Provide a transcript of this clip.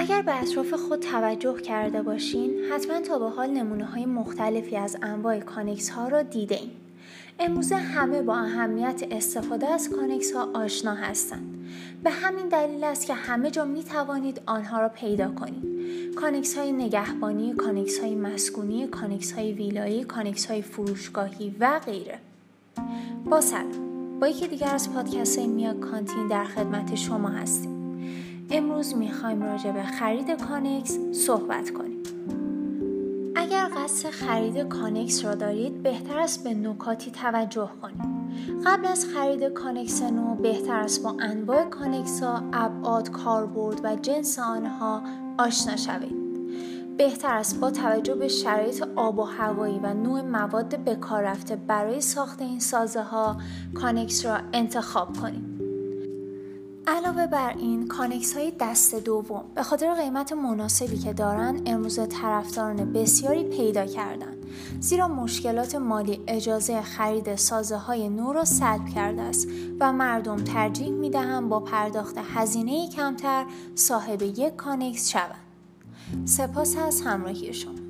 اگر به اطراف خود توجه کرده باشین حتما تا به حال نمونه های مختلفی از انواع کانکس ها را دیده اید. امروزه همه با اهمیت استفاده از کانکس ها آشنا هستند. به همین دلیل است که همه جا می توانید آنها را پیدا کنید. کانکس های نگهبانی، کانکس های مسکونی، کانکس های ویلایی، کانکس های فروشگاهی و غیره. با سلام. با یکی دیگر از پادکست های میا کانتین در خدمت شما هستیم. امروز می‌خوایم راجع به خرید کانکس صحبت کنیم. اگر قصد خرید کانکس را دارید بهتر است به نکاتی توجه کنید. قبل از خرید کانکس نو بهتر است با انواع کانکس ها، ابعاد، کاربرد و جنس آنها آشنا شوید. بهتر است با توجه به شرایط آب و هوایی و نوع مواد به کار رفته برای ساخت این سازه ها کانکس را انتخاب کنید. علاوه بر این کانکس های دست دوم به خاطر قیمت مناسبی که دارن امروز طرفداران بسیاری پیدا کردن. زیرا مشکلات مالی اجازه خرید سازه های نو را سلب کرده است و مردم ترجیح می دهند با پرداخت هزینه کمتر صاحب یک کانکس شوند. سپاس از همراهی شما.